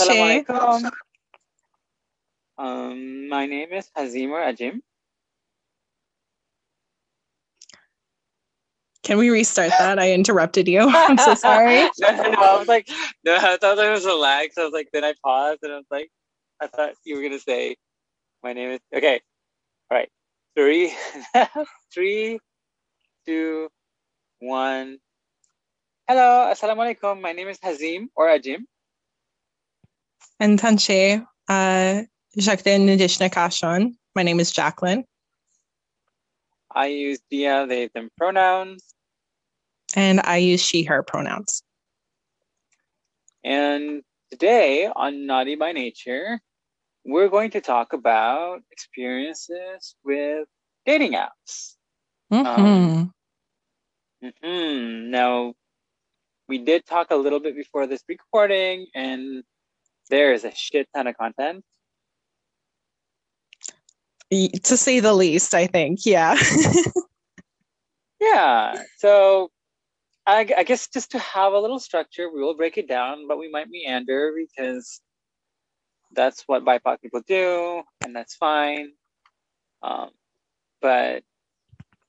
Assalamualaikum. Um, my name is Hazim or Ajim. Can we restart that? I interrupted you. I'm so sorry. no, no, I was like, no, I thought there was a lag, so I was like, then I paused and I was like, I thought you were gonna say, my name is okay. All right, three, three, two, one. Hello, assalamualaikum. My name is Hazim or Ajim. And Tanche, uh, Jacqueline Nadishna Kashon. My name is Jacqueline. I use dia, they, them pronouns. And I use she, her pronouns. And today on Naughty by Nature, we're going to talk about experiences with dating apps. Mm-hmm. Um, mm-hmm. Now, we did talk a little bit before this recording, and there is a shit ton of content to say the least, I think. Yeah. yeah. So I, I, guess just to have a little structure, we will break it down, but we might meander because that's what BIPOC people do, and that's fine. Um, but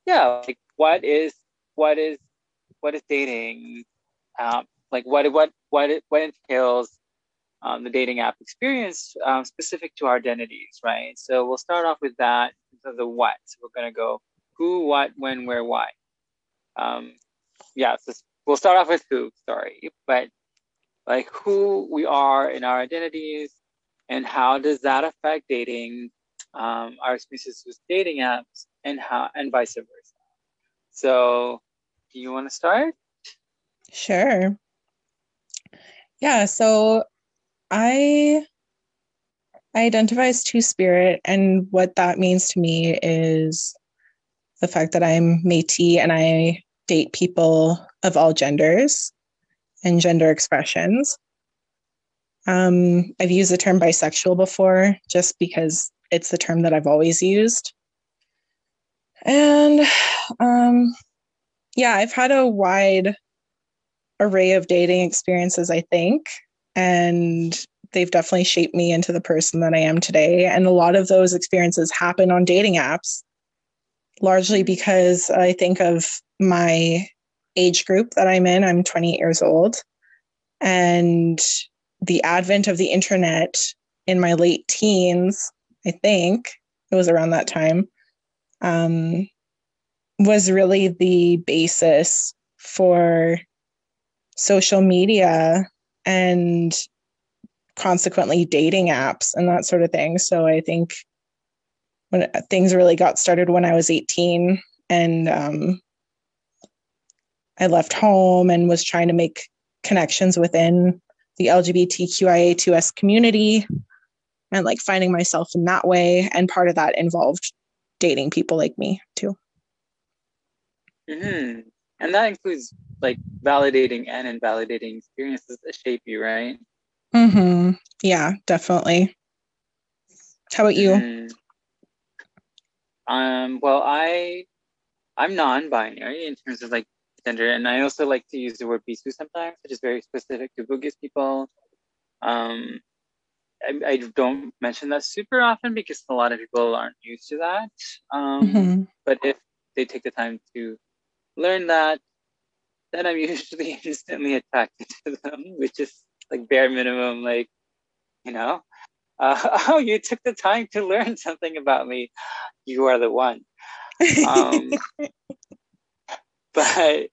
yeah, like what is what is what is dating? Um, like what what what it, what entails um, the dating app experience um, specific to our identities, right? So we'll start off with that the what. So we're going to go who, what, when, where, why. Um, yeah, so we'll start off with who, sorry, but like who we are in our identities and how does that affect dating, um, our experiences with dating apps and how, and vice versa. So do you want to start? Sure. Yeah, so I identify as two spirit, and what that means to me is the fact that I'm Métis and I date people of all genders and gender expressions. Um, I've used the term bisexual before just because it's the term that I've always used. And um, yeah, I've had a wide array of dating experiences, I think and they've definitely shaped me into the person that I am today. And a lot of those experiences happen on dating apps, largely because I think of my age group that I'm in. I'm 28 years old. And the advent of the internet in my late teens, I think it was around that time, um, was really the basis for social media and consequently dating apps and that sort of thing. So I think when things really got started when I was 18 and um, I left home and was trying to make connections within the LGBTQIA2S community and like finding myself in that way. And part of that involved dating people like me too. Mm-hmm. And that includes like validating and invalidating experiences that shape you, right? Mm-hmm. Yeah, definitely. How about you? Mm. Um, well, I I'm non-binary in terms of like gender, and I also like to use the word bissu sometimes, which is very specific to Bugis people. Um, I, I, don't mention that super often because a lot of people aren't used to that. Um, mm-hmm. But if they take the time to learn that, then I'm usually instantly attracted to them, which is like bare minimum, like, you know, uh, oh, you took the time to learn something about me. You are the one. Um, but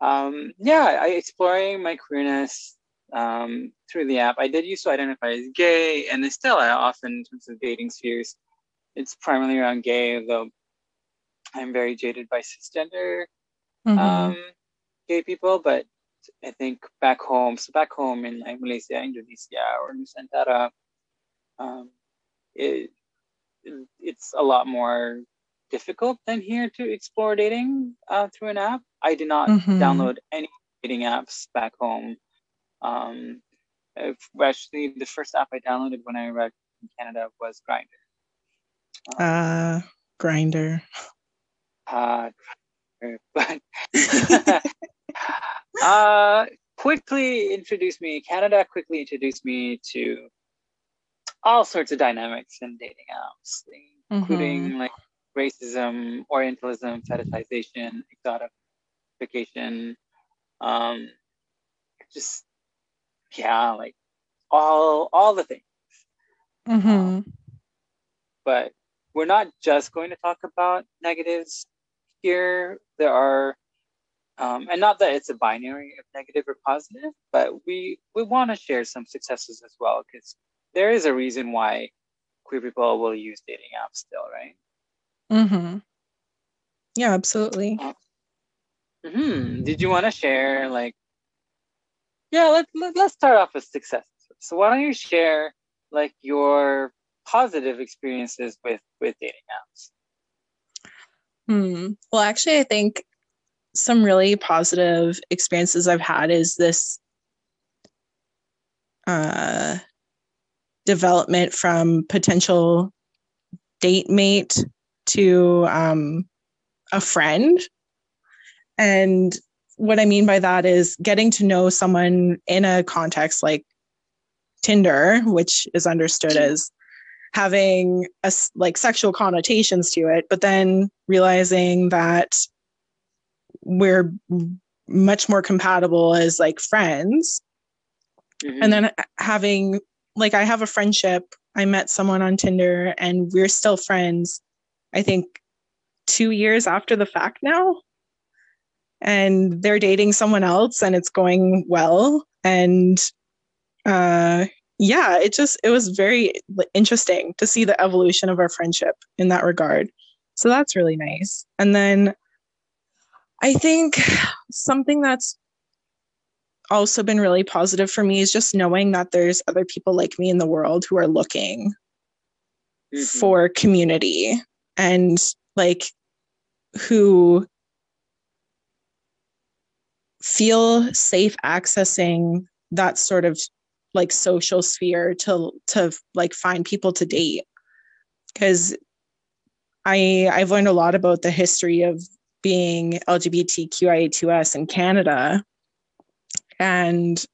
um, yeah, I exploring my queerness um, through the app. I did used to identify as gay, and still I often, in terms of dating spheres, it's primarily around gay, though I'm very jaded by cisgender. Mm-hmm. Um, gay people, but I think back home, so back home in like Malaysia, Indonesia, or Nusantara, um, it, it's a lot more difficult than here to explore dating uh, through an app. I did not mm-hmm. download any dating apps back home. Um, actually, the first app I downloaded when I arrived in Canada was Grindr. Ah, um, uh, Grindr. Uh, but uh, quickly introduced me, Canada quickly introduced me to all sorts of dynamics in dating apps, including mm-hmm. like racism, Orientalism, fetishization, exotification, um, just yeah, like all all the things. Mm-hmm. Um, but we're not just going to talk about negatives here. There are um, and not that it's a binary of negative or positive, but we we want to share some successes as well because there is a reason why queer people will use dating apps still, right? Mm-hmm. Yeah, absolutely. Uh, hmm Did you want to share like? Yeah, let, let let's start off with successes. So why don't you share like your positive experiences with with dating apps? Hmm. Well, actually, I think some really positive experiences I've had is this uh, development from potential date mate to um, a friend. And what I mean by that is getting to know someone in a context like Tinder, which is understood as having a, like sexual connotations to it, but then realizing that we're much more compatible as like friends. Mm-hmm. And then having like I have a friendship. I met someone on Tinder and we're still friends. I think 2 years after the fact now. And they're dating someone else and it's going well and uh yeah, it just it was very interesting to see the evolution of our friendship in that regard. So that's really nice. And then I think something that's also been really positive for me is just knowing that there's other people like me in the world who are looking mm-hmm. for community and like who feel safe accessing that sort of like social sphere to to like find people to date because i i've learned a lot about the history of being LGBTQIA2S in Canada. And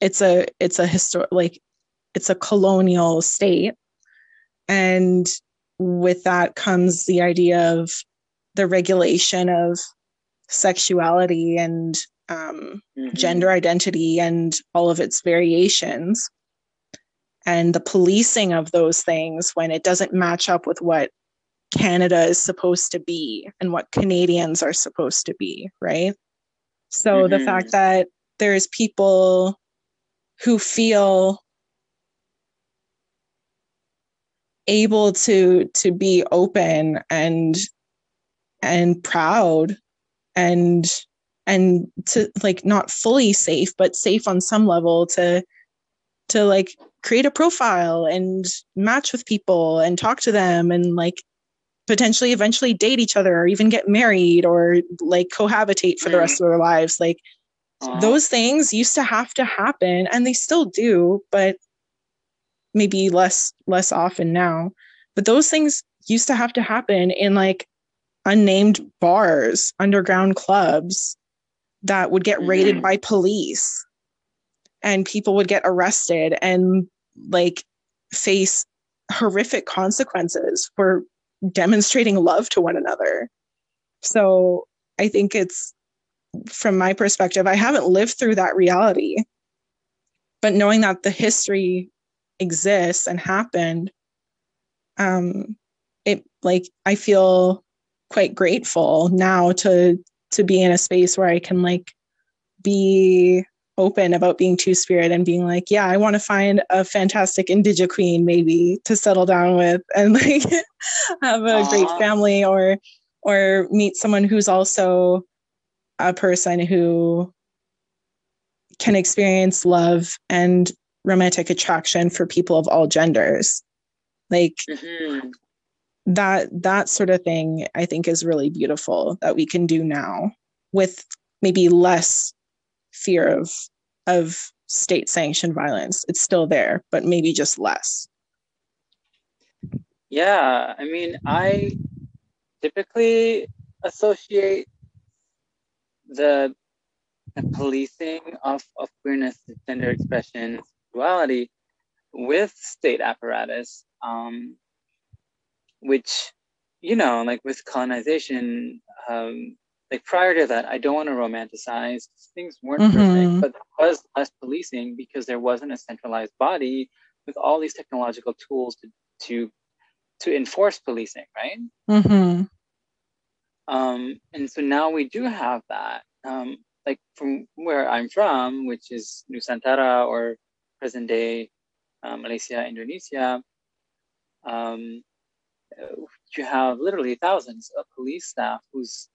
it's a it's a historic like it's a colonial state. And with that comes the idea of the regulation of sexuality and um, mm-hmm. gender identity and all of its variations and the policing of those things when it doesn't match up with what Canada is supposed to be and what Canadians are supposed to be, right? So mm-hmm. the fact that there's people who feel able to to be open and and proud and and to like not fully safe but safe on some level to to like create a profile and match with people and talk to them and like potentially eventually date each other or even get married or like cohabitate for the rest of their lives. Like those things used to have to happen and they still do but maybe less less often now. But those things used to have to happen in like unnamed bars underground clubs that would get raided mm-hmm. by police and people would get arrested and like face horrific consequences for demonstrating love to one another. So I think it's from my perspective, I haven't lived through that reality. But knowing that the history exists and happened, um, it like I feel quite grateful now to to be in a space where I can like be open about being two spirit and being like, yeah, I want to find a fantastic indige queen maybe to settle down with and like have a Aww. great family or or meet someone who's also a person who can experience love and romantic attraction for people of all genders. Like mm-hmm. That that sort of thing I think is really beautiful that we can do now with maybe less fear of of state sanctioned violence. It's still there, but maybe just less. Yeah, I mean, I typically associate the the policing of, of queerness, gender expression, sexuality with state apparatus, um, which, you know, like with colonization, um, like prior to that, I don't want to romanticize. Things weren't mm-hmm. perfect, but there was less policing because there wasn't a centralized body with all these technological tools to to, to enforce policing, right? Mm-hmm. Um, and so now we do have that. Um, like from where I'm from, which is Nusantara or present day uh, Malaysia, Indonesia, um, you have literally thousands of police staff whose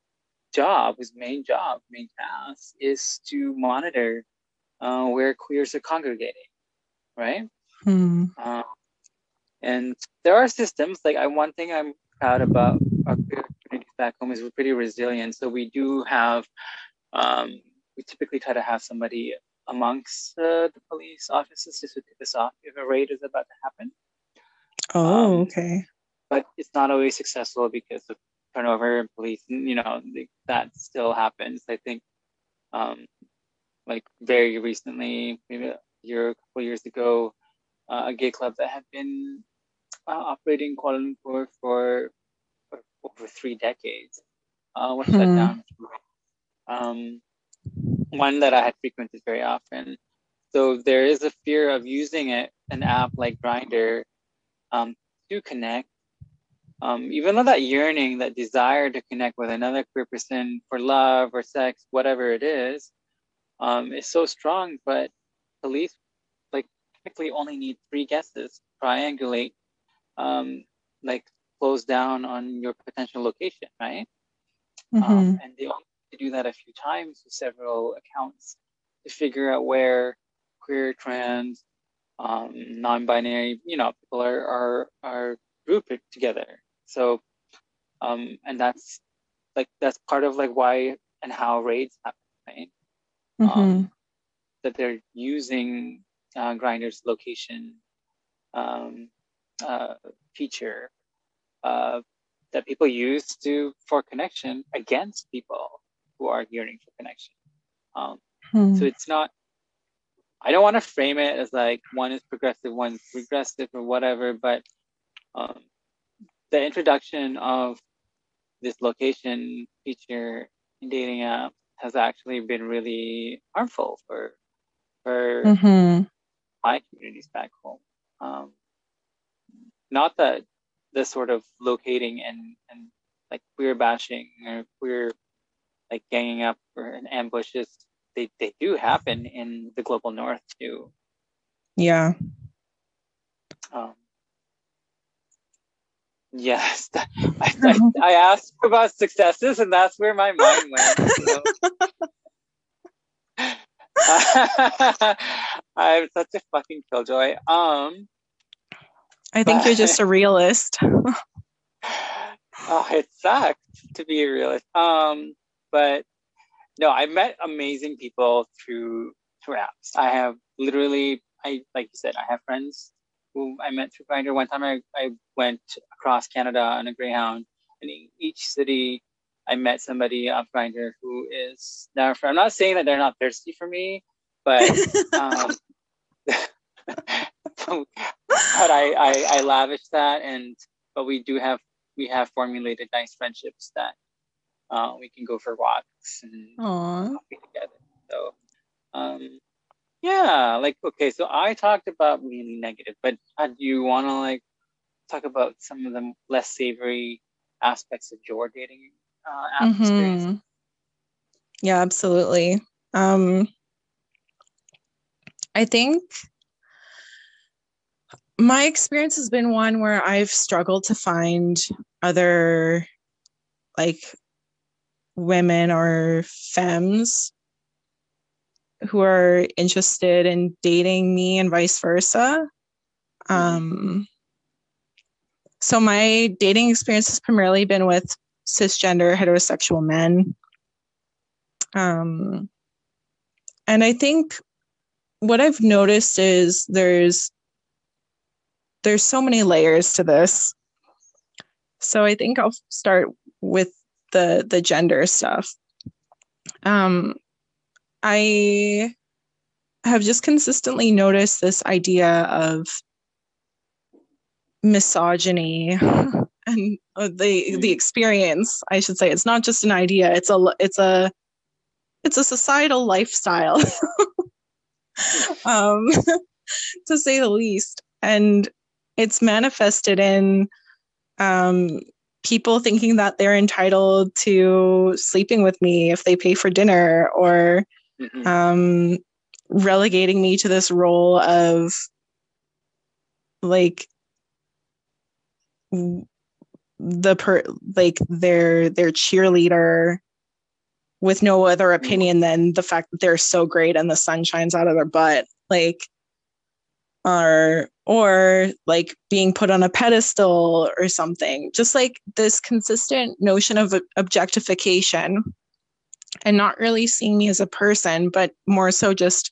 job, whose main job, main task is to monitor uh, where queers are congregating, right? Hmm. Uh, and there are systems like I one thing I'm proud about our queer communities back home is we're pretty resilient. So we do have um, we typically try to have somebody amongst uh, the police officers just to tip us off if a raid is about to happen. Oh, um, okay. But it's not always successful because of turnover in police. You know that still happens. I think, um, like very recently, maybe a year, a couple years ago, uh, a gay club that had been uh, operating in Kuala Lumpur for, for over three decades uh, was hmm. shut down. Um, one that I had frequented very often. So there is a fear of using it, an app like Grindr, um, to connect. Um, even though that yearning, that desire to connect with another queer person for love or sex, whatever it is, um, is so strong, but police like typically only need three guesses, to triangulate, um, like close down on your potential location, right? Mm-hmm. Um, and they only to do that a few times with several accounts to figure out where queer, trans, um, non-binary, you know, people are are are grouped together. So, um, and that's like that's part of like why and how raids happen, right? Mm-hmm. Um, that they're using uh, Grindr's location um, uh, feature uh, that people use to for connection against people who are yearning for connection. Um, hmm. So it's not. I don't want to frame it as like one is progressive, one's regressive, or whatever. But um, the introduction of this location feature in dating app has actually been really harmful for for mm-hmm. my communities back home. Um, not that the sort of locating and and like queer bashing or queer like ganging up or ambushes they, they do happen in the global north too yeah um, yes I, I, I, asked about successes and that's where my mind went so. i'm such a fucking killjoy um i think but, you're just a realist oh it sucks to be a realist um but no, I met amazing people through through apps. I have literally, I like you said, I have friends who I met through Grindr. One time I, I went across Canada on a Greyhound, and in each city I met somebody off Grindr who is now. For, I'm not saying that they're not thirsty for me, but um, but I, I I lavish that, and but we do have we have formulated nice friendships that uh, we can go for walks and coffee together. So, um, yeah, like okay. So I talked about mainly negative, but uh, do you want to like talk about some of the less savory aspects of your dating uh, mm-hmm. experience? Yeah, absolutely. Um, I think my experience has been one where I've struggled to find other like women or femmes who are interested in dating me and vice versa. Um, so my dating experience has primarily been with cisgender heterosexual men. Um, and I think what I've noticed is there's there's so many layers to this. So I think I'll start with the the gender stuff. Um, I have just consistently noticed this idea of misogyny and uh, the the experience i should say. It's not just an idea. It's a it's a it's a societal lifestyle um to say the least. And it's manifested in um people thinking that they're entitled to sleeping with me if they pay for dinner or mm-hmm. um relegating me to this role of like the per like their their cheerleader with no other mm-hmm. opinion than the fact that they're so great and the sun shines out of their butt like or or like being put on a pedestal or something just like this consistent notion of objectification and not really seeing me as a person but more so just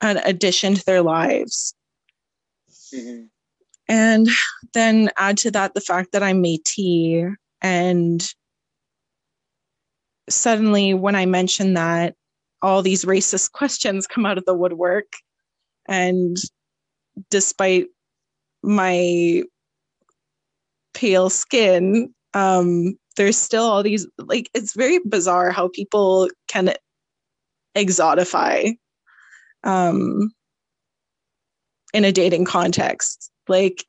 an addition to their lives mm-hmm. And then add to that the fact that I'm Métis. And suddenly, when I mention that, all these racist questions come out of the woodwork. And despite my pale skin, um, there's still all these, like, it's very bizarre how people can exotify um, in a dating context like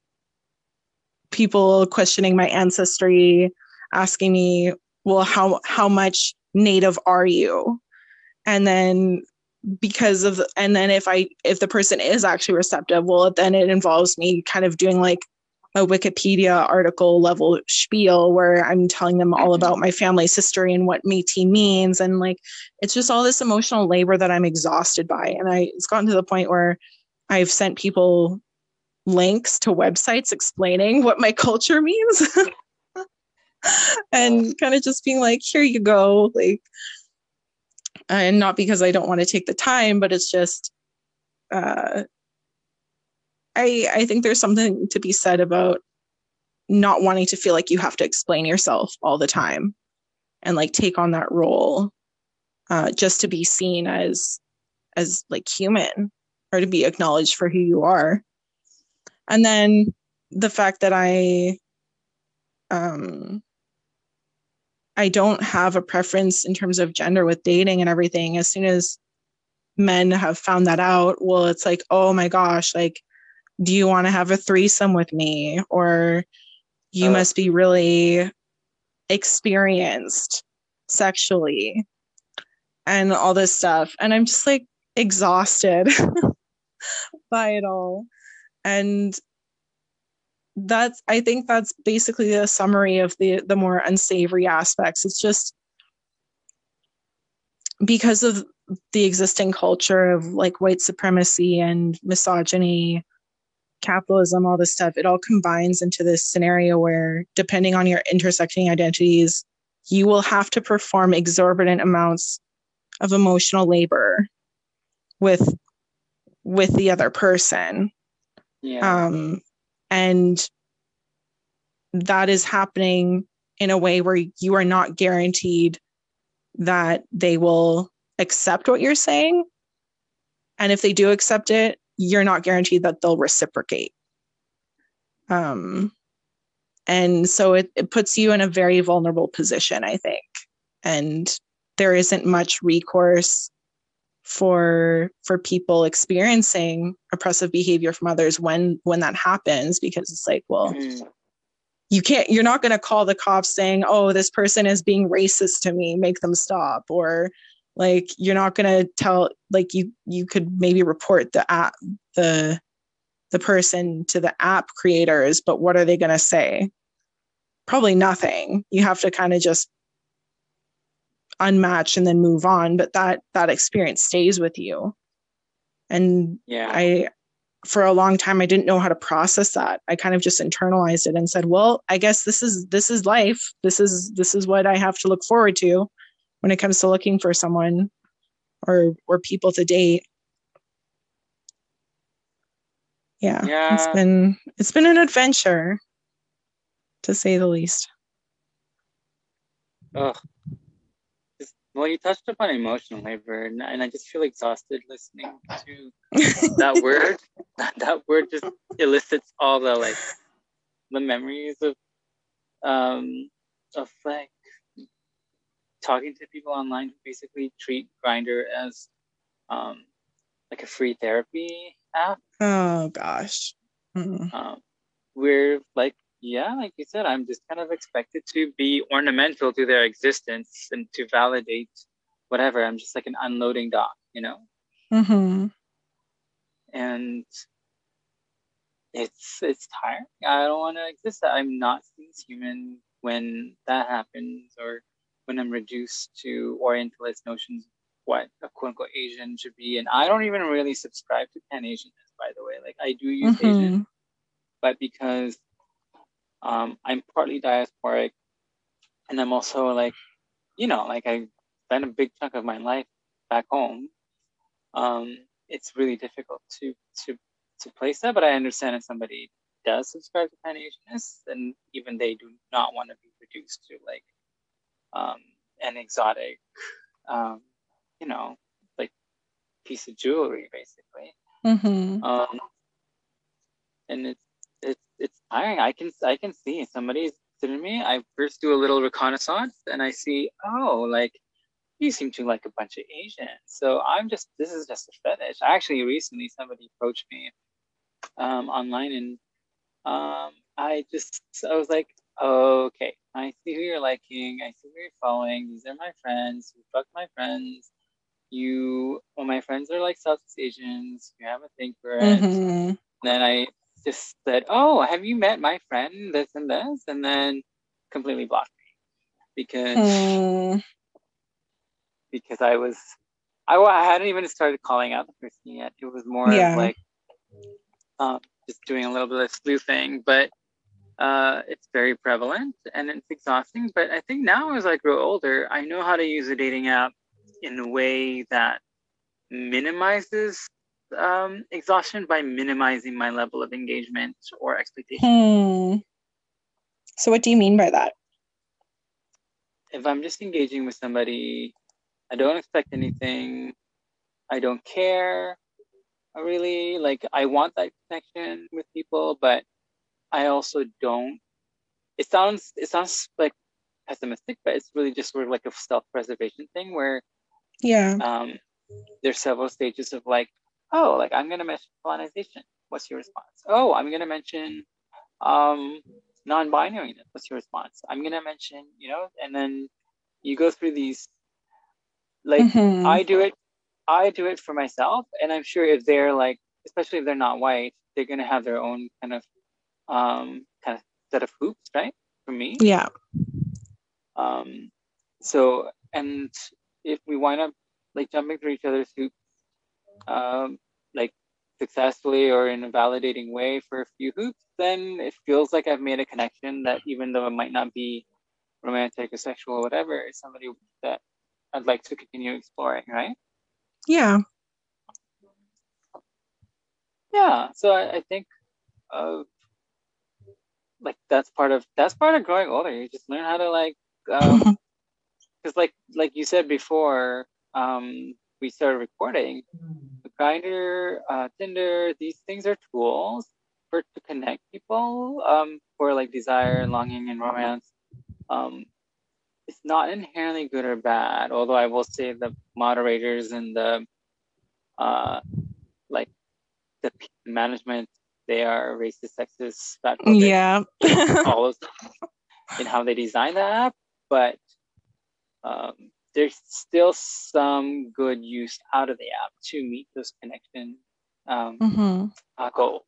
people questioning my ancestry, asking me, well, how how much native are you? And then because of and then if I if the person is actually receptive, well then it involves me kind of doing like a Wikipedia article level spiel where I'm telling them all about my family's history and what Métis means. And like, it's just all this emotional labor that I'm exhausted by. And I, it's gotten to the point where I've sent people links to websites explaining what my culture means. and kind of just being like, here you go. Like, and not because I don't want to take the time, but it's just, uh, I, I think there's something to be said about not wanting to feel like you have to explain yourself all the time and like take on that role uh, just to be seen as as like human or to be acknowledged for who you are. And then the fact that i um i don't have a preference in terms of gender with dating and everything as soon as men have found that out well it's like oh my gosh like do you want to have a threesome with me? Or you uh, must be really experienced sexually and all this stuff. And i'm just like exhausted by it all. And that's i think that's basically the summary of the the more unsavory aspects. It's just because of the existing culture of like white supremacy and misogyny capitalism all this stuff it all combines into this scenario where depending on your intersecting identities you will have to perform exorbitant amounts of emotional labor with with the other person yeah. Um, and that is happening in a way where you are not guaranteed that they will accept what you're saying. And if they do accept it, you're not guaranteed that they'll reciprocate. Um, and so it, it puts you in a very vulnerable position, I think. And there isn't much recourse for for people experiencing oppressive behavior from others when when that happens because it's like well mm. you can't you're not going to call the cops saying oh this person is being racist to me make them stop or like you're not going to tell like you you could maybe report the app the the person to the app creators but what are they going to say? Probably nothing. You have to kind of just unmatch and then move on but that that experience stays with you. And yeah. I for a long time i didn't know how to process that. I kind of just internalized it and said well i guess this is this is life. This is this is what i have to look forward to when it comes to looking for someone or or people to date yeah, yeah. it's been it's been an adventure to say the least Ugh Well, you touched upon emotional labor, and, and I just feel exhausted listening to that word. That, that word just elicits all the like the memories of um of like talking to people online who basically treat Grindr as um like a free therapy app. Oh gosh. Mm. Um, where like yeah, like you said, I'm just kind of expected to be ornamental to their existence and to validate whatever. I'm just like an unloading dock, you know? Mm-hmm. And it's it's tiring. I don't want to exist. I'm not seen as human when that happens or when I'm reduced to Orientalist notions of what a quote unquote Asian should be. And I don't even really subscribe to Pan Asianness, by the way. Like I do use Mm-hmm. Asian, but because um, I'm partly diasporic, and I'm also like, you know, like I spent a big chunk of my life back home. Um, it's really difficult to to to place that, but I understand if somebody does subscribe to Pan Asianness, and even they do not want to be reduced to like um, an exotic, um, you know, like piece of jewelry, basically. Mm-hmm. Um, and it's it's it's tiring. I can I can see somebody's sitting me. I first do a little reconnaissance, and I see oh like you seem to like a bunch of Asians. So I'm just this is just a fetish. Actually, recently somebody approached me um, online, and um, I just I was like okay, I see who you're liking. I see who you're following. These are my friends. You fuck my friends. You, well, my friends are like Southeast Asians. You have a thing for it Mm-hmm. then I just said, "Oh, have you met my friend this and this?" And then completely blocked me because Mm. because I was I, I hadn't even started calling out the person yet. It was more Yeah. of like um, just doing a little bit of sleuthing, but uh, it's very prevalent and it's exhausting. But I think now as I grow older, I know how to use a dating app in a way that minimizes um, exhaustion by minimizing my level of engagement or expectation. Hmm. So what do you mean by that? If I'm just engaging with somebody, I don't expect anything. I don't care really. Like, I want that connection with people, but I also don't. It sounds it sounds like pessimistic, but it's really just sort of like a self-preservation thing where Yeah. um, there's several stages of like, oh, like I'm gonna mention colonization. What's your response? Oh, I'm gonna mention um, non-binariness. What's your response? I'm gonna mention, you know, and then you go through these. Like Mhm. I do it, I do it for myself, and I'm sure if they're like, especially if they're not white, they're gonna have their own kind of um, kind of set of hoops, right? For me, yeah. um, so, and if we wind up like jumping through each other's hoops, um, like successfully or in a validating way for a few hoops, then it feels like I've made a connection that even though it might not be romantic or sexual or whatever, is somebody that I'd like to continue exploring, right? Yeah. Yeah. So I, I think of like that's part of that's part of growing older. You just learn how to like um, because like like you said before um we started recording Grindr uh tinder these things are tools for to connect people um for like desire and longing and romance um it's not inherently good or bad although i will say the moderators and the uh like the management they are racist sexist fatphobic, yeah. all of them in how they design the app, but um, there's still some good use out of the app to meet those connection um, hmm uh, goals,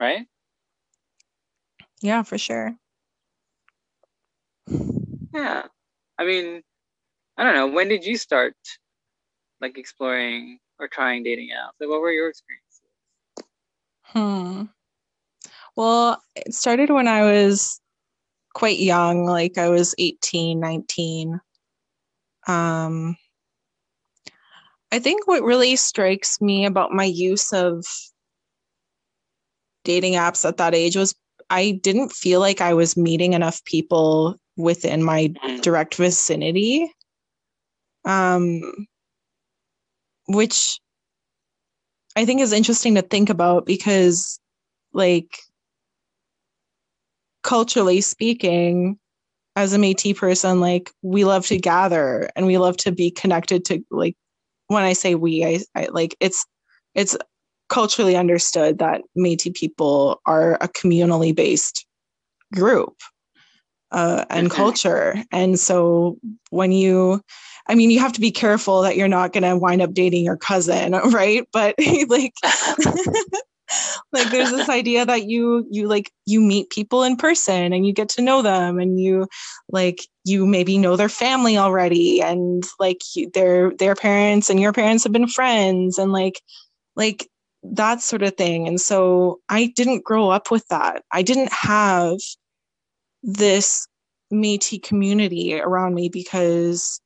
right? Yeah, for sure. Yeah. I mean, I don't know. When did you start like exploring or trying dating apps? Like, what were your experiences? Hmm. Well, it started when I was quite young, like I was 18, 19. Um, I think what really strikes me about my use of dating apps at that age was I didn't feel like I was meeting enough people within my Mm. direct vicinity. um, which I think is interesting to think about because, like, culturally speaking, as a Métis person, like we love to gather and we love to be connected to like when I say we, I, I like it's it's culturally understood that Métis people are a communally based group uh, and culture. And so when you, I mean, you have to be careful that you're not going to wind up dating your cousin, right? But like, like there's this idea that you you like you meet people in person and you get to know them and you like you maybe know their family already and like you, their their parents and your parents have been friends and like like that sort of thing and so i didn't grow up with that i didn't have this Métis community around me because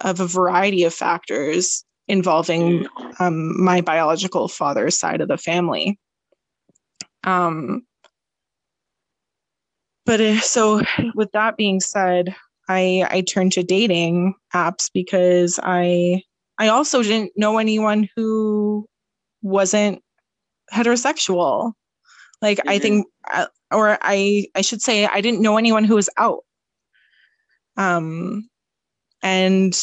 of a variety of factors involving um, my biological father's side of the family. Um, but uh, so, with that being said, I I turned to dating apps because I I also didn't know anyone who wasn't heterosexual. Like mm-hmm. I think, uh, or I I should say, I didn't know anyone who was out. Um, and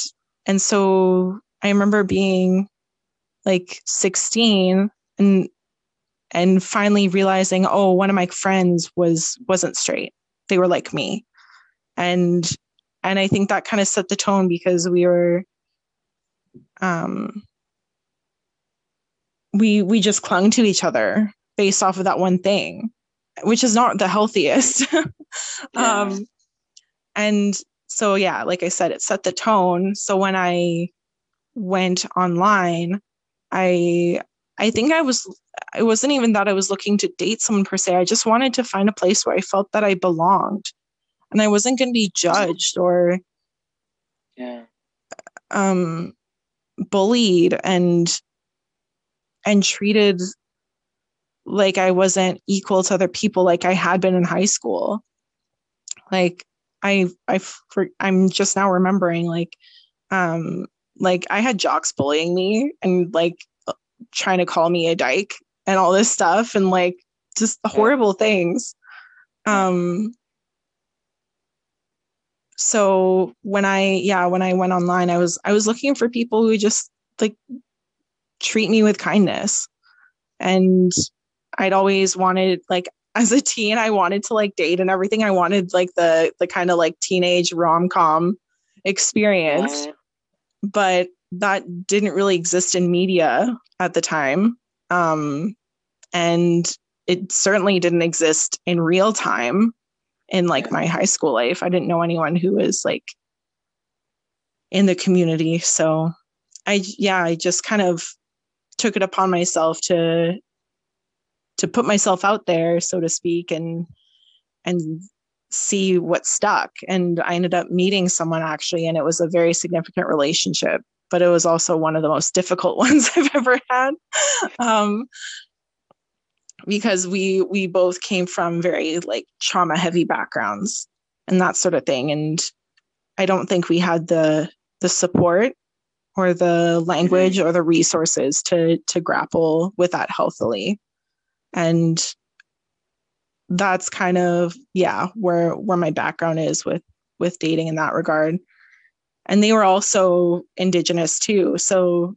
and so I remember being like 16 and and finally realizing oh one of my friends was wasn't straight. They were like me. And and i think that kind of set the tone because we were um we we just clung to each other based off of that one thing which is not the healthiest. Yeah. um and so yeah like i said it set the tone so when i went online i i think i was it wasn't even that I was looking to date someone per se. I just wanted to find a place where I felt that I belonged and I wasn't going to be judged or yeah. um bullied and and treated like I wasn't equal to other people like I had been in high school. Like I I I'm just now remembering like um like I had jocks bullying me and like trying to call me a dyke and all this stuff and like just horrible things. Um so when I yeah, when I went online, I was I was looking for people who just like treat me with kindness. And I'd always wanted like as a teen, I wanted to like date and everything. I wanted like the the kind of like teenage rom com experience. But that didn't really exist in media at the time. Um, and it certainly didn't exist in real time in like my high school life. I didn't know anyone who was like in the community. So I, yeah, I just kind of took it upon myself to, to put myself out there, so to speak, and, and see what stuck. And I ended up meeting someone actually, and it was a very significant relationship but it was also one of the most difficult ones I've ever had. Um, because we we both came from very like trauma heavy backgrounds and that sort of thing and I don't think we had the the support or the language or the resources to to grapple with that healthily. And that's kind of yeah, where where my background is with with dating in that regard and they were also indigenous too so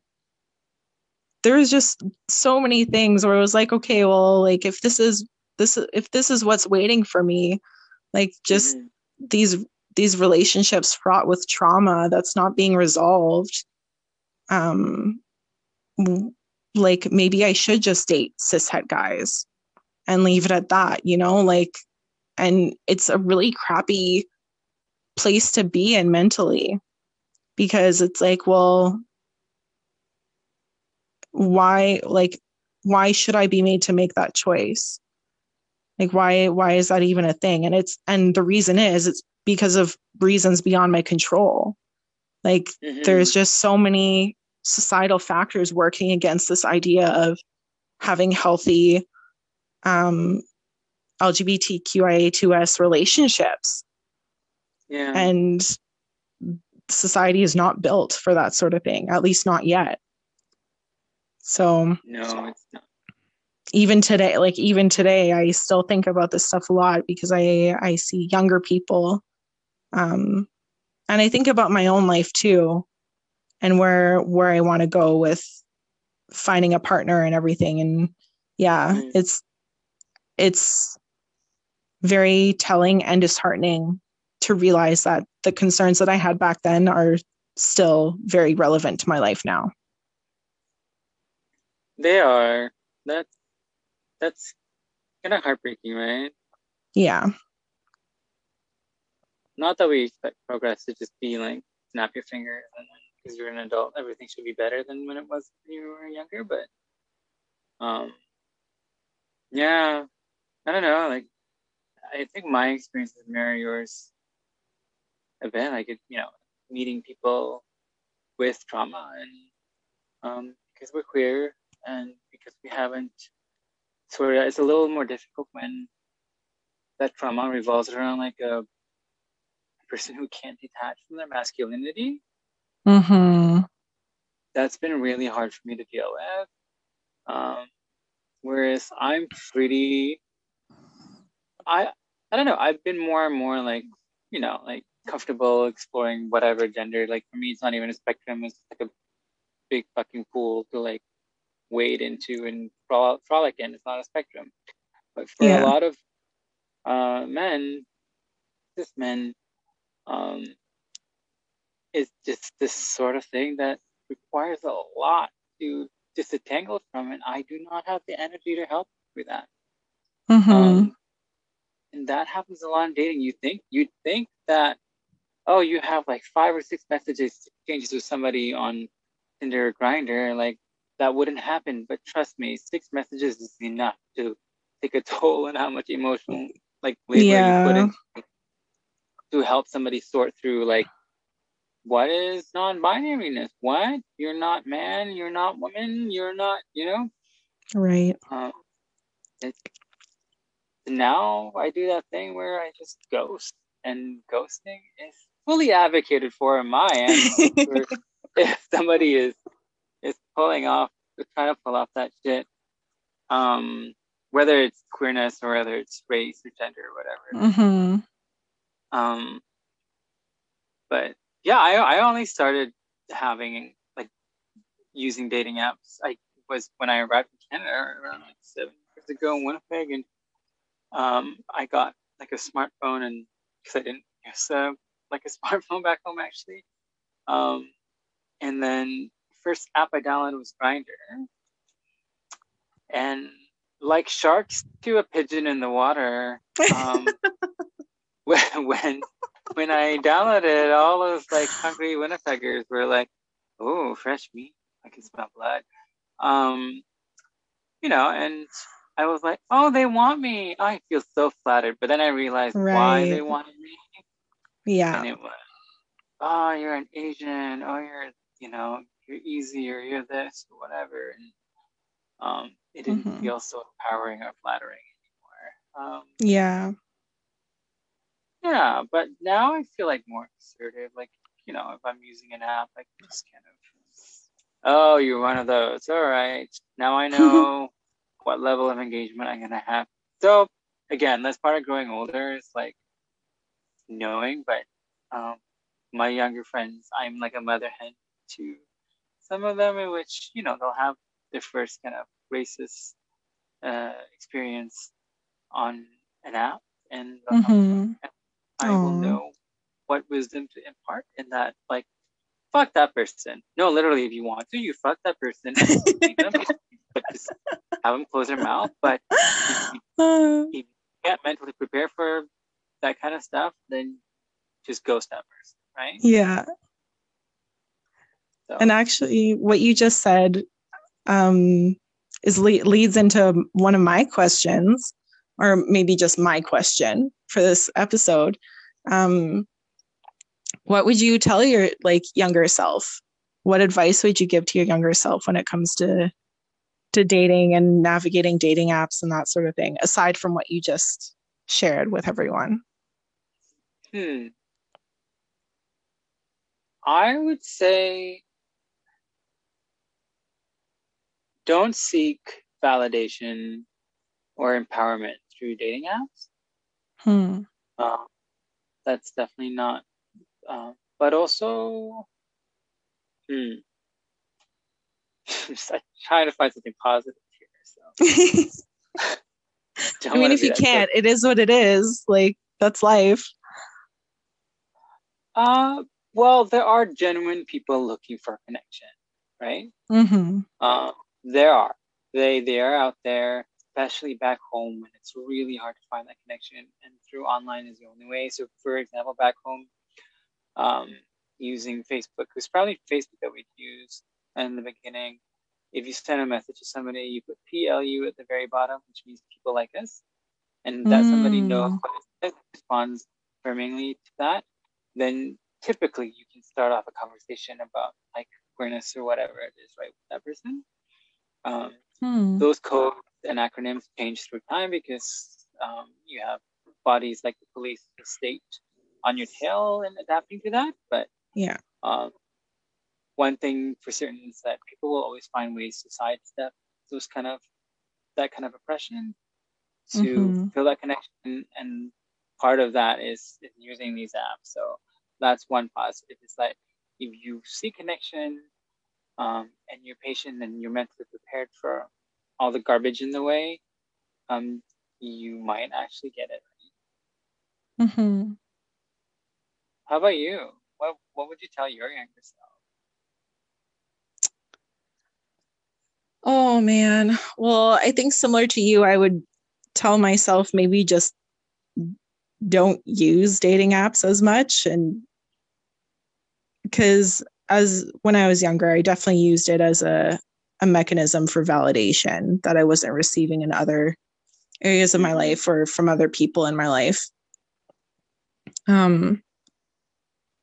there was just so many things where it was like okay well like if this is this if this is what's waiting for me like just mm-hmm. these these relationships fraught with trauma that's not being resolved um like maybe i should just date cishet guys and leave it at that you know like and it's a really crappy place to be in mentally because it's like, well, why like why should I be made to make that choice? Like why why is that even a thing? And it's and the reason is it's because of reasons beyond my control. Like mm-hmm. there's just so many societal factors working against this idea of having healthy um LGBTQIA2S relationships. Yeah. And society is not built for that sort of thing, at least not yet. So No, it's not. even today, like even today, I still think about this stuff a lot because I I see younger people, um, and I think about my own life too, and where where I want to go with finding a partner and everything. And yeah, Mm. it's it's very telling and disheartening to realize that the concerns that I had back then are still very relevant to my life now. They are. That that's kind of heartbreaking, right? Yeah. Not that we expect progress to just be like snap your fingers and because you're an adult, everything should be better than when it was when you were younger. But um, yeah, I don't know. Like, I think my experiences mirror yours a bit. Like, it, you know, meeting people with trauma and um, because we're queer and because we haven't sort of, it's a little more difficult when that trauma revolves around like a person who can't detach from their masculinity. Mm-hmm. That's been really hard for me to deal with. Um, whereas I'm pretty, I I don't know. I've been more and more like you know like comfortable exploring whatever gender. Like for me, it's not even a spectrum. It's like a big fucking pool to like wade into and frol- frolic in. It's not a spectrum. But for Yeah. a lot of uh, men, cis men, um, it's just this sort of thing that requires a lot to disentangle from, and I do not have the energy to help with that. Mm-hmm. Um, and that happens a lot in dating. You think you'd think that oh, you have like five or six messages exchanges with somebody on Tinder or Grindr, like that wouldn't happen. But trust me, six messages is enough to take a toll on how much emotional like labor you put Yeah. in to help somebody sort through like what is non-binariness? What you're not man, you're not woman, you're not, you know. Right. Um, it's now I do that thing where I just ghost, and ghosting is fully advocated for on my end. if somebody is is pulling off, trying to pull off that shit, um, whether it's queerness or whether it's race or gender or whatever. Mm-hmm. Um, but yeah, I I only started having like using dating apps. I was when I arrived in Canada around like seven years ago in Winnipeg, and um, I got like a smartphone, and because I didn't use uh, like a smartphone back home actually, um, and then first app I downloaded was Grindr, and like sharks to a pigeon in the water. Um, when when when I downloaded it, all those like hungry Winnipeggers were like, "Oh, fresh meat! I can smell blood." Um, you know, and I was like, "Oh, they want me." I feel so flattered, but then I realized why they wanted me, Yeah. and it was, "Oh, you're an Asian. Oh, you're you know, you're easy, or you're this, or whatever." And um, it didn't Mhm. feel so empowering or flattering anymore. Um, Yeah. Yeah, but now I feel like more assertive. Like, you know, if I'm using an app, I can just kind of, oh, you're one of those. All right. Now I know what level of engagement I'm going to have. So, again, that's part of growing older is like knowing, but um, my younger friends, I'm like a mother hen to some of them, in which, you know, they'll have their first kind of racist uh, experience on an app and Mm-hmm. I will know what wisdom to impart in that. Like, fuck that person. No, literally, if you want to, you fuck that person. Them, but just have them close their mouth. But Uh, if you can't mentally prepare for that kind of stuff, then just ghost that person, right? yeah. So, And actually, what you just said um, is le- leads into one of my questions, or maybe just my question for this episode. Um, what would you tell your like younger self? What advice would you give to your younger self when it comes to to dating and navigating dating apps and that sort of thing, aside from what you just shared with everyone? hmm. I would say don't seek validation or empowerment through dating apps. Hmm. Uh, that's definitely not. Uh, but also, hmm. just trying to find something positive here. So. I mean, if you can't, it is what it is. Like that's life. Uh, well, there are genuine people looking for a connection, right? Mm-hmm. Uh, there are. They they are out there, especially back home when it's really hard to find that connection, and through online is the only way. So, for example, back home, um, using Facebook, it was probably Facebook that we'd use in the beginning. If you send a message to somebody, you put PLU at the very bottom, which means people like us, and that mm. somebody knows responds affirmingly to that, then typically you can start off a conversation about like queerness or whatever it is, right, with that person. Um, hmm. Those codes and acronyms change through time because um, you have bodies like the police, the state on your tail and adapting to that. But yeah, um, one thing for certain is that people will always find ways to sidestep those kind of that kind of oppression to mm-hmm. feel that connection and part of that is, is using these apps so that's one positive it's like if you see connection um, and you're patient and you're mentally prepared for all the garbage in the way um, you might actually get it right mm-hmm. how about you what, what would you tell your younger self Oh man. Well, I think similar to you, I would tell myself maybe just don't use dating apps as much and because as when I was younger, I definitely used it as a a mechanism for validation that I wasn't receiving in other areas of my mm-hmm. life or from other people in my life. Um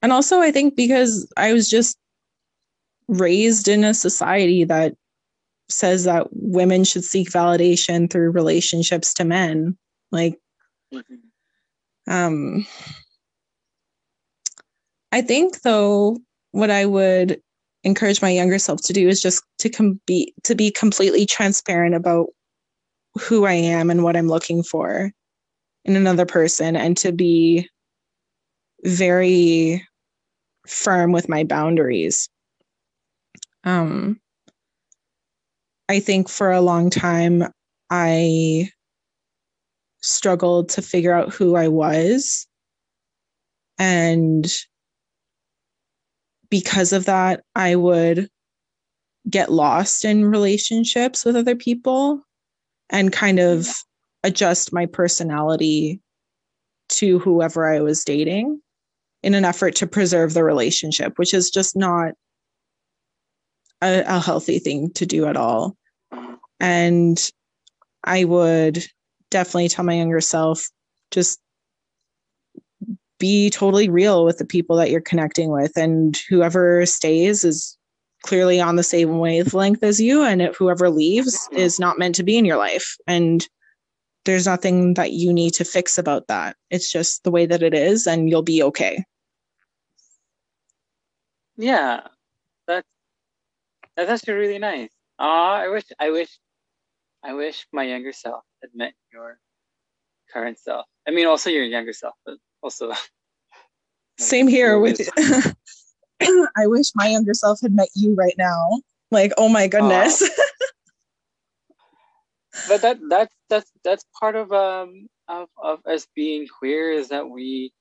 and also I think because I was just raised in a society that says that women should seek validation through relationships to men. Like, mm-hmm. um, I think though, what I would encourage my younger self to do is just to com- be to be completely transparent about who I am and what I'm looking for in another person, and to be very firm with my boundaries. Um, I think for a long time, I struggled to figure out who I was. And because of that, I would get lost in relationships with other people and kind of adjust my personality to whoever I was dating in an effort to preserve the relationship, which is just not a, a healthy thing to do at all. And I would definitely tell my younger self just be totally real with the people that you're connecting with and whoever stays is clearly on the same wavelength as you and whoever leaves is not meant to be in your life and there's nothing that you need to fix about that it's just the way that it is and you'll be okay yeah that's that's actually really nice. Ah, I wish, I wish, I wish my younger self had met your current self. I mean, also your younger self, but also. Same here with. I wish my younger self had met you right now. Like, oh my goodness. Uh, but that that's that's that's part of um of of us being queer is that we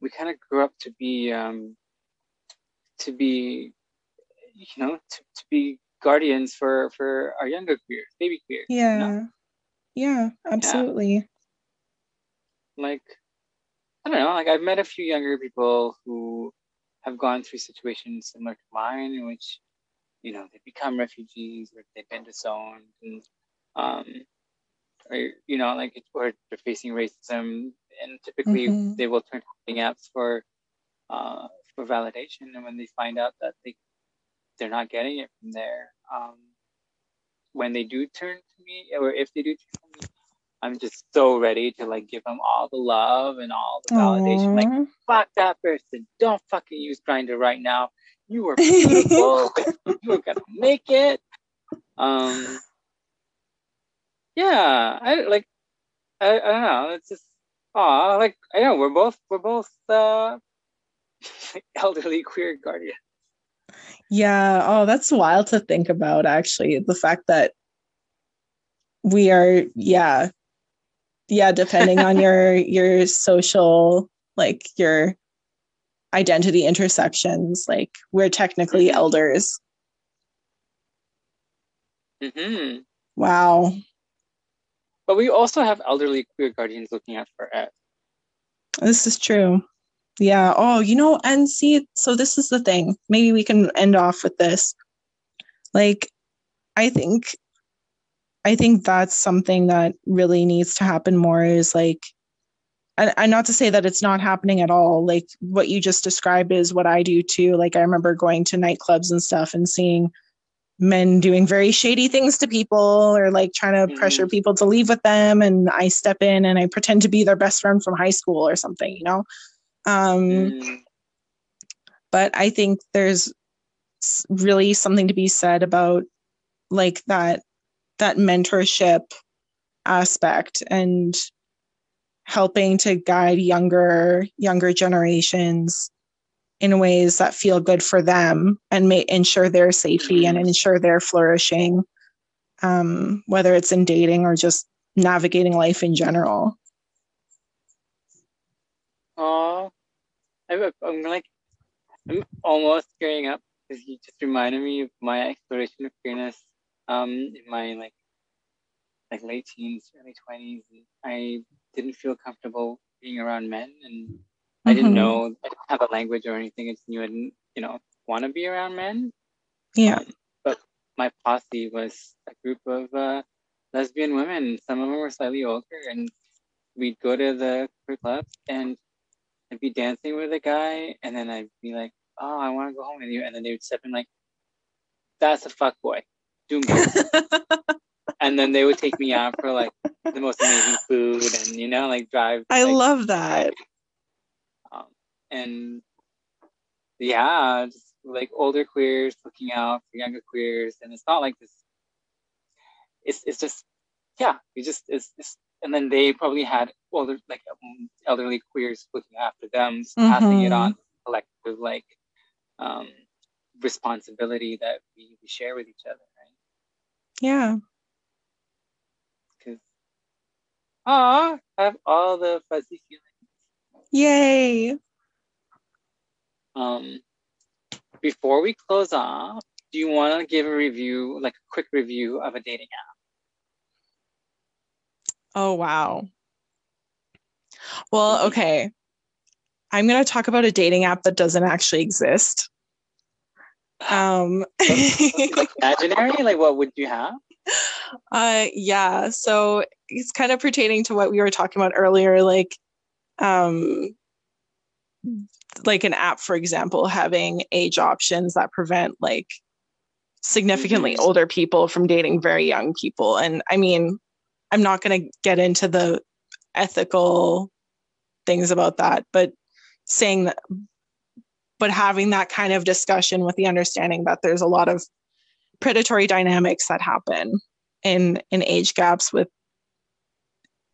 we kind of grew up to be um to be you know to, to be guardians for for our younger queers baby queers yeah you know? yeah absolutely yeah. like i don't know like i've met a few younger people who have gone through situations similar to mine in which you know they become refugees or they've been disowned and um or you know like or they're facing racism and typically mm-hmm. they will turn to dating apps for uh for validation and when they find out that they they're not getting it from there. Um, when they do turn to me, or if they do turn to me, I'm just so ready to like give them all the love and all the validation. Aww. Like, fuck that person. Don't fucking use Grindr right now. You are beautiful. you are gonna make it. Um, yeah, I like. I, I don't know. It's just, ah, like I know we're both we're both uh, elderly queer guardians. Yeah. Oh, that's wild to think about. Actually, the fact that we are, yeah, yeah, depending on your your social, like your identity intersections, like we're technically mm-hmm. elders. Mm-hmm. Wow. But we also have elderly queer guardians looking out for us. This is true. Yeah. Oh, you know, and see, so this is the thing. Maybe we can end off with this. Like, I think, I think that's something that really needs to happen more is like, and, and not to say that it's not happening at all. Like, what you just described is what I do too. Like, I remember going to nightclubs and stuff and seeing men doing very shady things to people or like trying to mm-hmm. pressure people to leave with them and i step in and i pretend to be their best friend from high school or something you know um, mm. But I think there's really something to be said about like that that mentorship aspect and helping to guide younger younger generations in ways that feel good for them and may ensure their safety and mm-hmm. ensure their flourishing um, whether it's in dating or just navigating life in general. Oh, I'm, I'm like, I'm almost tearing up because you just reminded me of my exploration of queerness um, in my like like late teens, early twenties. I didn't feel comfortable being around men, and mm-hmm. I didn't mm-hmm. know I didn't have a language or anything. I just knew I didn't, you know, want to be around men. Yeah. Um, but my posse was a group of uh, lesbian women. Some of them were slightly older, and we'd go to the clubs and I'd be dancing with a guy, and then I'd be like, "Oh, I want to go home with you," and then they would step in like, "That's a fuck boy, doom and then they would take me out for like the most amazing food, and you know, like drive. I like, love that. Um, and yeah, just like older queers looking out for younger queers, and it's not like this. It's it's just yeah, you just it's, it's and then they probably had older like um, elderly queers looking after them mm-hmm. passing it on collective like um, responsibility that we, we share with each other yeah because ah i have all the fuzzy feelings yay um before we close off do you want to give a review like a quick review of a dating app Oh, wow. Well, mm-hmm. okay. I'm going to talk about a dating app that doesn't actually exist. Um, imaginary? Like, what would you have? Uh, yeah. So it's kind of pertaining to what we were talking about earlier, like, um, like an app, for example, having age options that prevent like significantly mm-hmm. older people from dating very young people. And I mean, I'm not going to get into the ethical things about that, but saying that, but having that kind of discussion with the understanding that there's a lot of predatory dynamics that happen in in age gaps with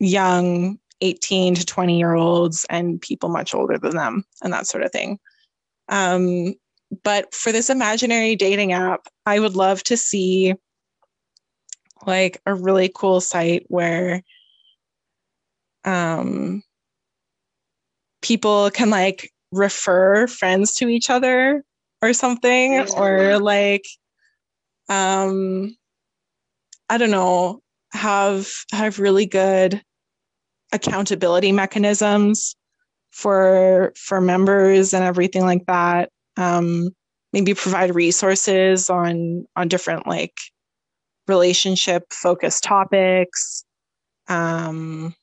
young 18 to 20 year olds and people much older than them and that sort of thing. Um, but for this imaginary dating app i would love to see like a really cool site where um people can like refer friends to each other or something or like um i don't know have have really good accountability mechanisms for for members and everything like that um maybe provide resources on on different like relationship focused topics. Um,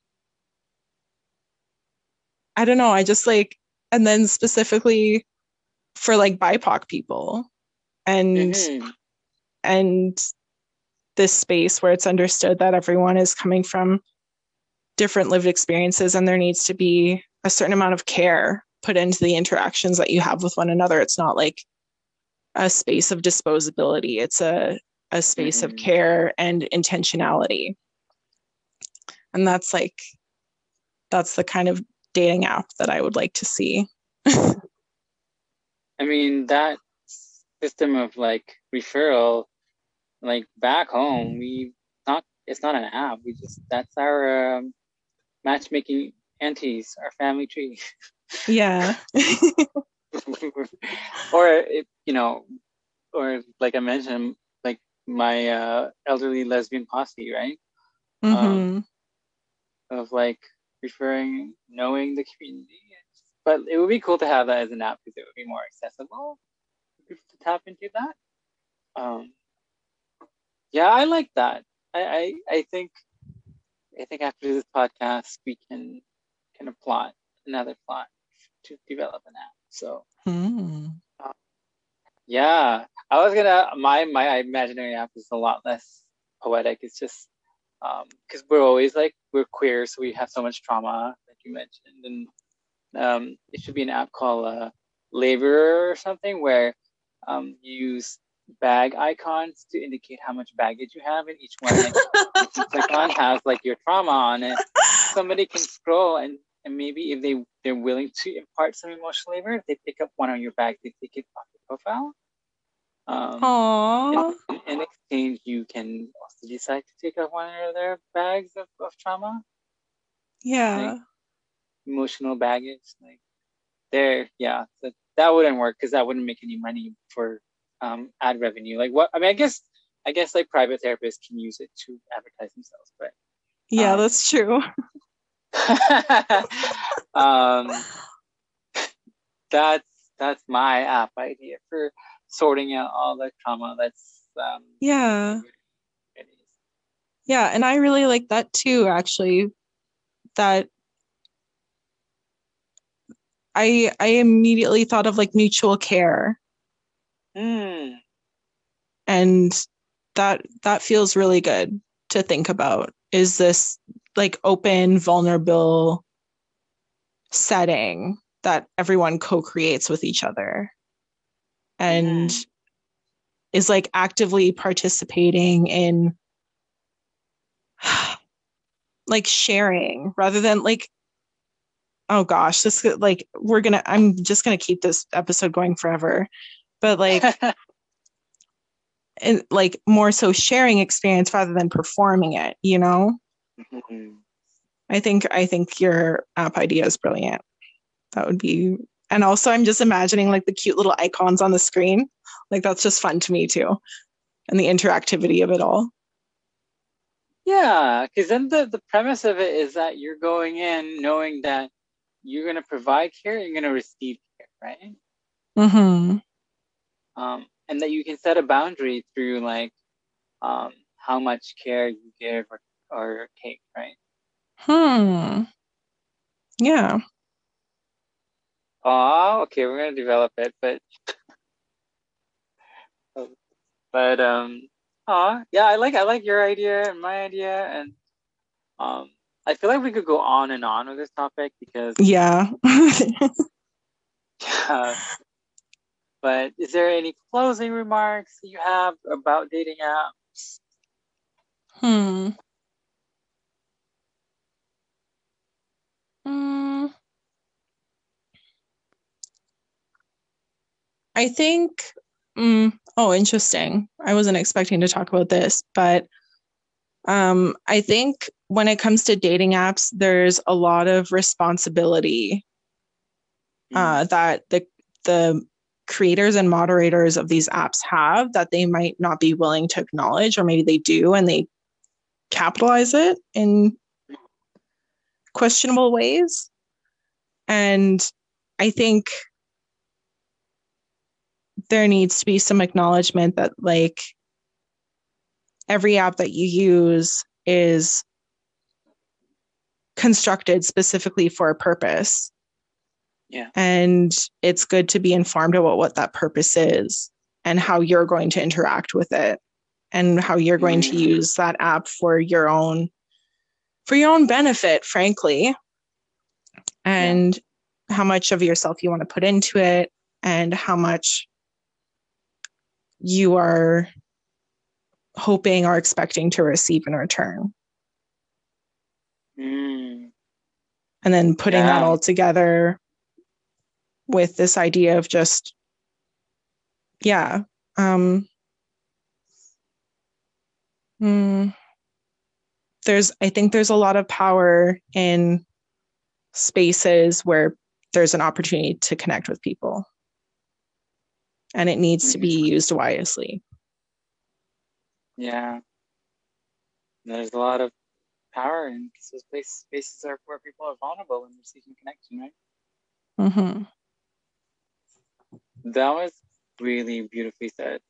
I don't know. I just like, and then specifically for like BIPOC people and, mm-hmm. and this space where it's understood that everyone is coming from different lived experiences and there needs to be a certain amount of care put into the interactions that you have with one another it's not like a space of disposability it's a a space mm-hmm. of care and intentionality and that's like that's the kind of dating app that i would like to see. I mean that system of like referral like back home we not it's not an app. We just that's our um, matchmaking aunties our family tree. Yeah. Or it, you know or like i mentioned like my uh elderly lesbian posse right? Mm-hmm. um, of like referring knowing the community. But it would be cool to have that as an app because it would be more accessible. To tap into that. Um yeah i like that. I i, I think i think after this podcast we can kind of plot another plot to develop an app. So uh, yeah. I was gonna my my imaginary app is a lot less poetic. It's just because um, we're always like we're queer so we have so much trauma like you mentioned and um, it should be an app called uh, labor or something where um, you use bag icons to indicate how much baggage you have, and each one like, each icon has like your trauma on it. Somebody can scroll and and maybe if they they're willing to impart some emotional labor, they pick up one on your bag, they take it off your profile. Um, Aww. In, in exchange, you can also decide to take off one of their bags of, of trauma. Yeah. Like, emotional baggage, like there, yeah, that that wouldn't work because that wouldn't make any money for um, ad revenue. Like what? I mean, I guess I guess like private therapists can use it to advertise themselves, but yeah, um, that's true. um, that's that's my app idea for sorting out all the trauma. That's um, yeah. Yeah and i really like that too actually that i i immediately thought of like mutual care. Mm. and that that feels really good to think about is this like open vulnerable setting that everyone co-creates with each other and mm. is like actively participating in like sharing rather than like oh gosh this like we're gonna i'm just gonna keep this episode going forever but like and like more so sharing experience rather than performing it you know mm-hmm. i think i think your app idea is brilliant that would be and also i'm just imagining like the cute little icons on the screen like that's just fun to me too and the interactivity of it all yeah because then the, the premise of it is that you're going in knowing that you're going to provide care you're going to receive care right mm-hmm um, and that you can set a boundary through like um, how much care you give or, or take, right? Hmm. Yeah. Oh, okay. We're gonna develop it, but but um, oh yeah, I like I like your idea and my idea, and um, I feel like we could go on and on with this topic because yeah. yeah, but is there any closing remarks you have about dating apps? Hmm. Hmm. I think. Mm, oh, interesting. I wasn't expecting to talk about this, but um, I think when it comes to dating apps, there's a lot of responsibility uh, that the the creators and moderators of these apps have that they might not be willing to acknowledge, or maybe they do and they capitalize it in questionable ways. And I think there needs to be some acknowledgement that, like, every app that you use is constructed specifically for a purpose yeah. And it's good to be informed about what that purpose is and how you're going to interact with it and how you're going mm-hmm. to use that app for your own for your own benefit, frankly, and yeah. how much of yourself you want to put into it and how much you are hoping or expecting to receive in return. Mm. And then putting yeah. that all together with this idea of just, yeah, um, mm, there's, I think there's a lot of power in spaces where there's an opportunity to connect with people and it needs to be used wisely. Yeah. There's a lot of power in those places, spaces are where people are vulnerable and they're seeking connection, right? Mm-hmm. That was really beautifully said.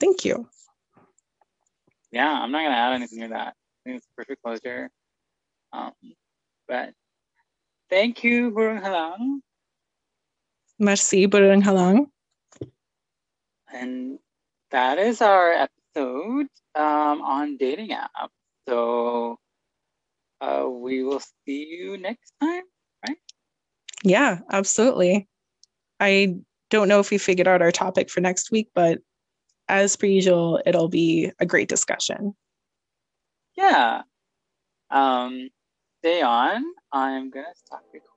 Thank you. Yeah, I'm not gonna add anything to that. I think it's perfect closure. Um, but thank you, Burung Halang. Merci, Burung Halang. And that is our episode um, on dating apps. So uh, we will see you next time, right? Yeah, absolutely. I don't know if we figured out our topic for next week, but as per usual, it'll be a great discussion. Yeah. Um, stay on. I'm going to stop recording.